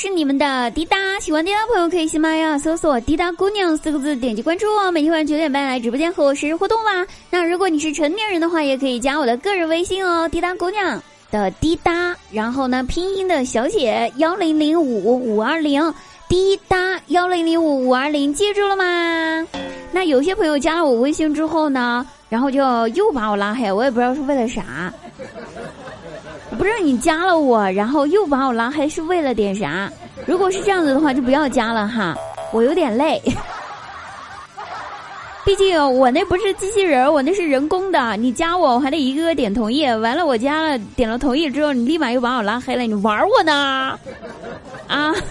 是你们的滴答，喜欢滴答朋友可以喜马拉雅搜索“滴答姑娘”四个字，点击关注我。每天晚上九点半来直播间和我实时互动吧。那如果你是成年人的话，也可以加我的个人微信哦，滴答姑娘的滴答，然后呢拼音的小写幺零零五五二零，滴答幺零零五五二零，记住了吗？那有些朋友加了我微信之后呢，然后就又把我拉黑，我也不知道是为了啥。不是你加了我，然后又把我拉黑，是为了点啥？如果是这样子的话，就不要加了哈，我有点累。毕竟我那不是机器人，我那是人工的。你加我，我还得一个个点同意。完了，我加了，点了同意之后，你立马又把我拉黑了，你玩我呢？啊！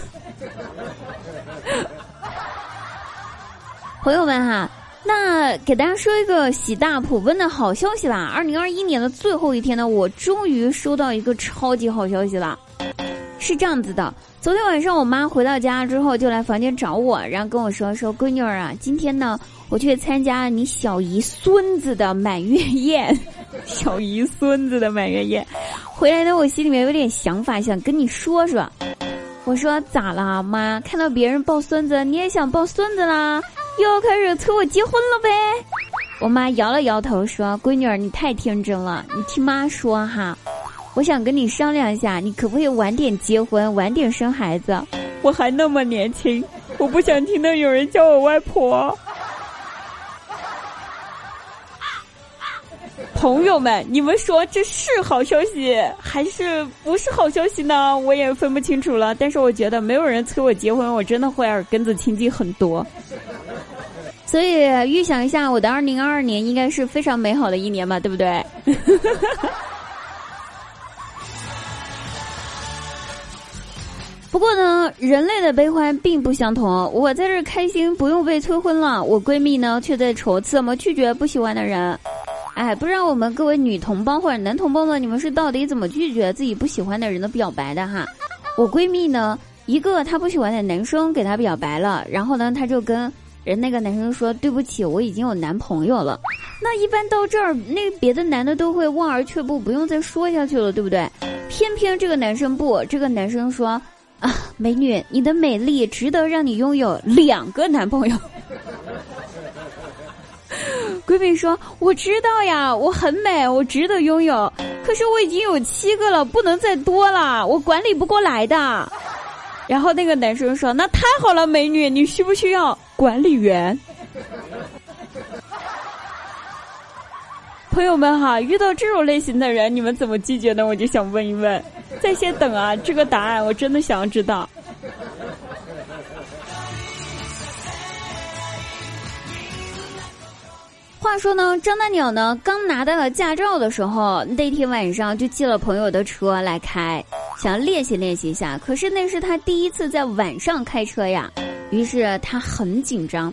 朋友们哈。那给大家说一个喜大普奔的好消息吧！二零二一年的最后一天呢，我终于收到一个超级好消息了。是这样子的，昨天晚上我妈回到家之后就来房间找我，然后跟我说说闺女儿啊，今天呢我去参加你小姨孙子的满月宴，小姨孙子的满月宴，回来呢我心里面有点想法，想跟你说说。我说咋了，妈？看到别人抱孙子，你也想抱孙子啦？又开始催我结婚了呗？我妈摇了摇头说：“闺女儿，你太天真了。你听妈说哈，我想跟你商量一下，你可不可以晚点结婚，晚点生孩子？我还那么年轻，我不想听到有人叫我外婆。”朋友们，你们说这是好消息还是不是好消息呢？我也分不清楚了。但是我觉得没有人催我结婚，我真的会耳根子清净很多。所以预想一下，我的二零二二年应该是非常美好的一年吧，对不对？不过呢，人类的悲欢并不相同。我在这开心，不用被催婚了；我闺蜜呢，却在愁怎么拒绝不喜欢的人。哎，不知道我们各位女同胞或者男同胞们，你们是到底怎么拒绝自己不喜欢的人的表白的哈？我闺蜜呢，一个她不喜欢的男生给她表白了，然后呢，她就跟。人那个男生说：“对不起，我已经有男朋友了。”那一般到这儿，那别的男的都会望而却步，不用再说下去了，对不对？偏偏这个男生不，这个男生说：“啊，美女，你的美丽值得让你拥有两个男朋友。”闺蜜说：“我知道呀，我很美，我值得拥有。可是我已经有七个了，不能再多了，我管理不过来的。”然后那个男生说：“那太好了，美女，你需不需要管理员？”朋友们哈，遇到这种类型的人，你们怎么拒绝呢？我就想问一问，在线等啊，这个答案我真的想要知道。话说呢，张大鸟呢刚拿到了驾照的时候，那天晚上就借了朋友的车来开，想练习练习一下。可是那是他第一次在晚上开车呀，于是他很紧张。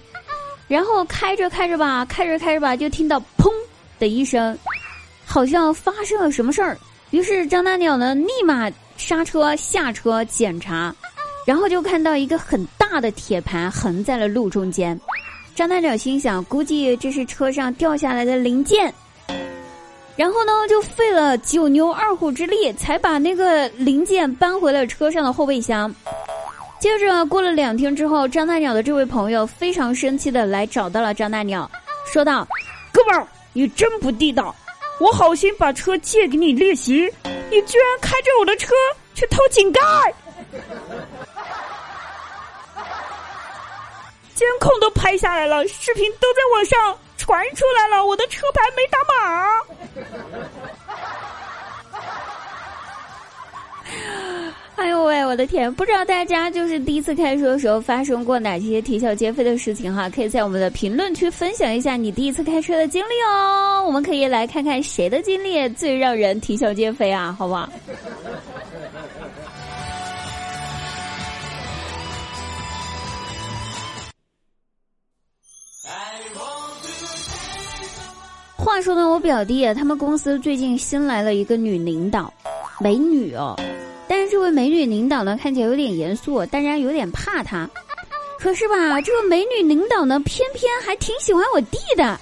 然后开着开着吧，开着开着吧，就听到砰的一声，好像发生了什么事儿。于是张大鸟呢立马刹车下车检查，然后就看到一个很大的铁盘横在了路中间。张大鸟心想，估计这是车上掉下来的零件，然后呢，就费了九牛二虎之力，才把那个零件搬回了车上的后备箱。接着过了两天之后，张大鸟的这位朋友非常生气的来找到了张大鸟，说道：“哥们儿，你真不地道！我好心把车借给你练习，你居然开着我的车去偷井盖！” 监控都拍下来了，视频都在网上传出来了，我的车牌没打码。哎呦喂，我的天！不知道大家就是第一次开车的时候发生过哪些啼笑皆非的事情哈？可以在我们的评论区分享一下你第一次开车的经历哦。我们可以来看看谁的经历最让人啼笑皆非啊，好不好？话说呢，我表弟他们公司最近新来了一个女领导，美女哦。这位美女领导呢，看起来有点严肃，大家有点怕她。可是吧，这个美女领导呢，偏偏还挺喜欢我弟的。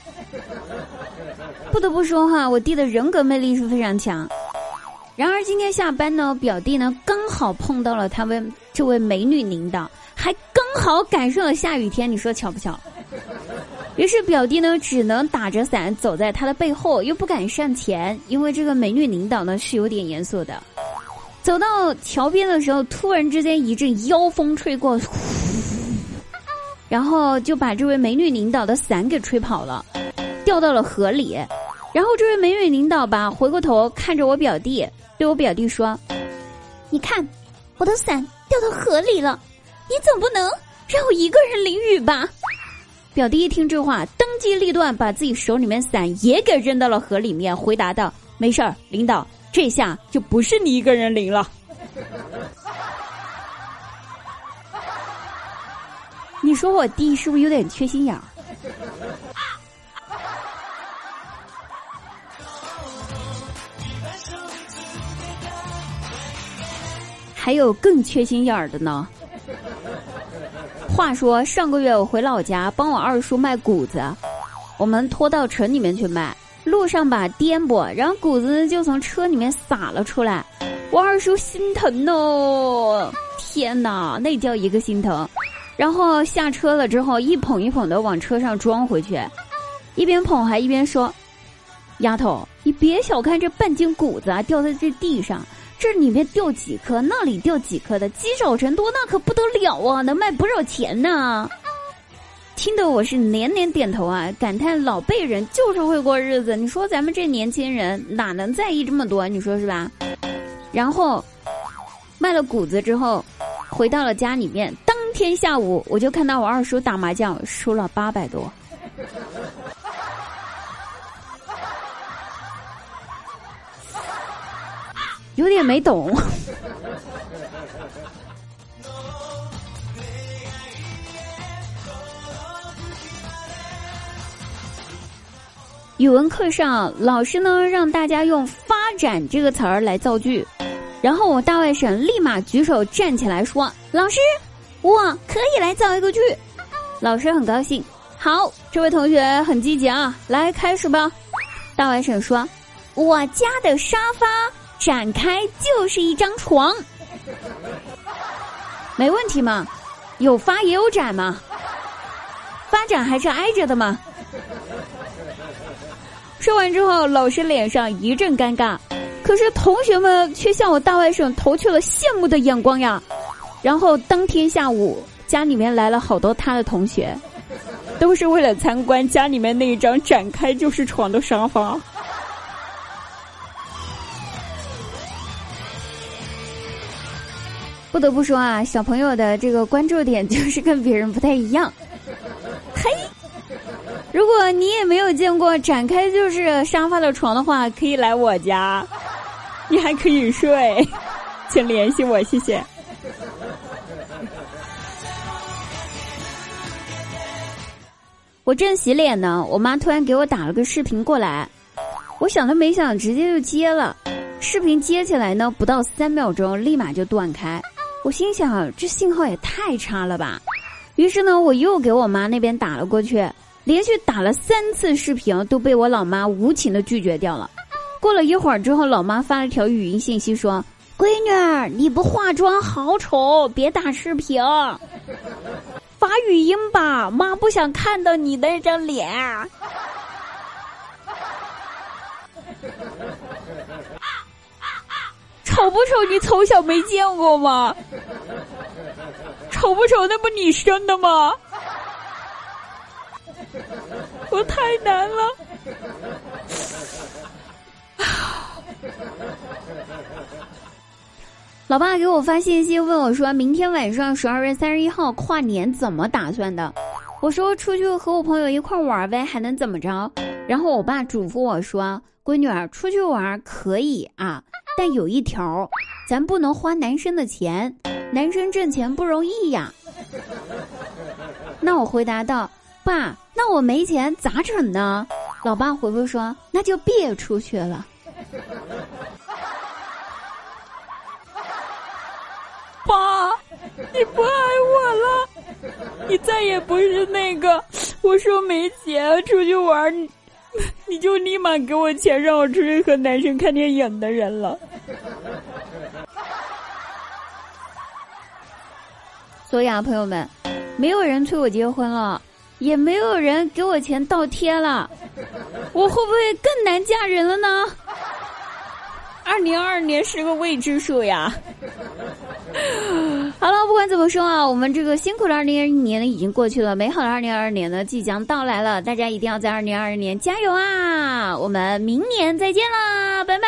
不得不说哈，我弟的人格魅力是非常强。然而今天下班呢，表弟呢刚好碰到了他们这位美女领导，还刚好赶上了下雨天，你说巧不巧？于是表弟呢只能打着伞走在他的背后，又不敢上前，因为这个美女领导呢是有点严肃的。走到桥边的时候，突然之间一阵妖风吹过，然后就把这位美女领导的伞给吹跑了，掉到了河里。然后这位美女领导吧，回过头看着我表弟，对我表弟说：“你看，我的伞掉到河里了，你总不能让我一个人淋雨吧？”表弟一听这话，当机立断，把自己手里面伞也给扔到了河里面，回答道：“没事儿，领导，这下就不是你一个人领了。”你说我弟是不是有点缺心眼儿？还有更缺心眼儿的呢。话说上个月我回老家帮我二叔卖谷子，我们拖到城里面去卖，路上吧颠簸，然后谷子就从车里面洒了出来，我二叔心疼哦，天哪，那叫一个心疼。然后下车了之后，一捧一捧的往车上装回去，一边捧还一边说：“丫头，你别小看这半斤谷子啊，掉在这地上。”这里面掉几颗，那里掉几颗的，积少成多，那可不得了啊！能卖不少钱呢。听得我是连连点头啊，感叹老辈人就是会过日子。你说咱们这年轻人哪能在意这么多？你说是吧？然后卖了谷子之后，回到了家里面，当天下午我就看到我二叔打麻将输了八百多。有点没懂。语文课上，老师呢让大家用“发展”这个词儿来造句，然后我大外甥立马举手站起来说：“老师，我可以来造一个句。”老师很高兴，好，这位同学很积极啊，来开始吧。大外甥说：“我家的沙发。”展开就是一张床，没问题嘛？有发也有展嘛？发展还是挨着的嘛？说完之后，老师脸上一阵尴尬，可是同学们却向我大外甥投去了羡慕的眼光呀。然后当天下午，家里面来了好多他的同学，都是为了参观家里面那一张展开就是床的沙发。不得不说啊，小朋友的这个关注点就是跟别人不太一样。如果你也没有见过展开就是沙发的床的话，可以来我家，你还可以睡，请联系我，谢谢。我正洗脸呢，我妈突然给我打了个视频过来，我想都没想，直接就接了。视频接起来呢，不到三秒钟，立马就断开。我心想，这信号也太差了吧！于是呢，我又给我妈那边打了过去，连续打了三次视频，都被我老妈无情的拒绝掉了。过了一会儿之后，老妈发了条语音信息说：“闺女，你不化妆好丑，别打视频，发语音吧，妈不想看到你那张脸。”丑不丑？你从小没见过吗？丑不丑？那不你生的吗？我太难了。老爸给我发信息问我，说明天晚上十二月三十一号跨年怎么打算的？我说出去和我朋友一块玩呗，还能怎么着？然后我爸嘱咐我说：“闺女儿，出去玩可以啊。”但有一条，咱不能花男生的钱，男生挣钱不容易呀。那我回答道：“爸，那我没钱咋整呢？老爸回复说，那就别出去了。爸，你不爱我了？你再也不是那个，我说没钱出去玩，你就立马给我钱，让我出去和男生看电影的人了。所以啊，朋友们，没有人催我结婚了。也没有人给我钱倒贴了，我会不会更难嫁人了呢？二零二二年是个未知数呀。好了，不管怎么说啊，我们这个辛苦的二零二一年呢已经过去了，美好的二零二二年呢即将到来了，大家一定要在二零二二年加油啊！我们明年再见啦，拜拜。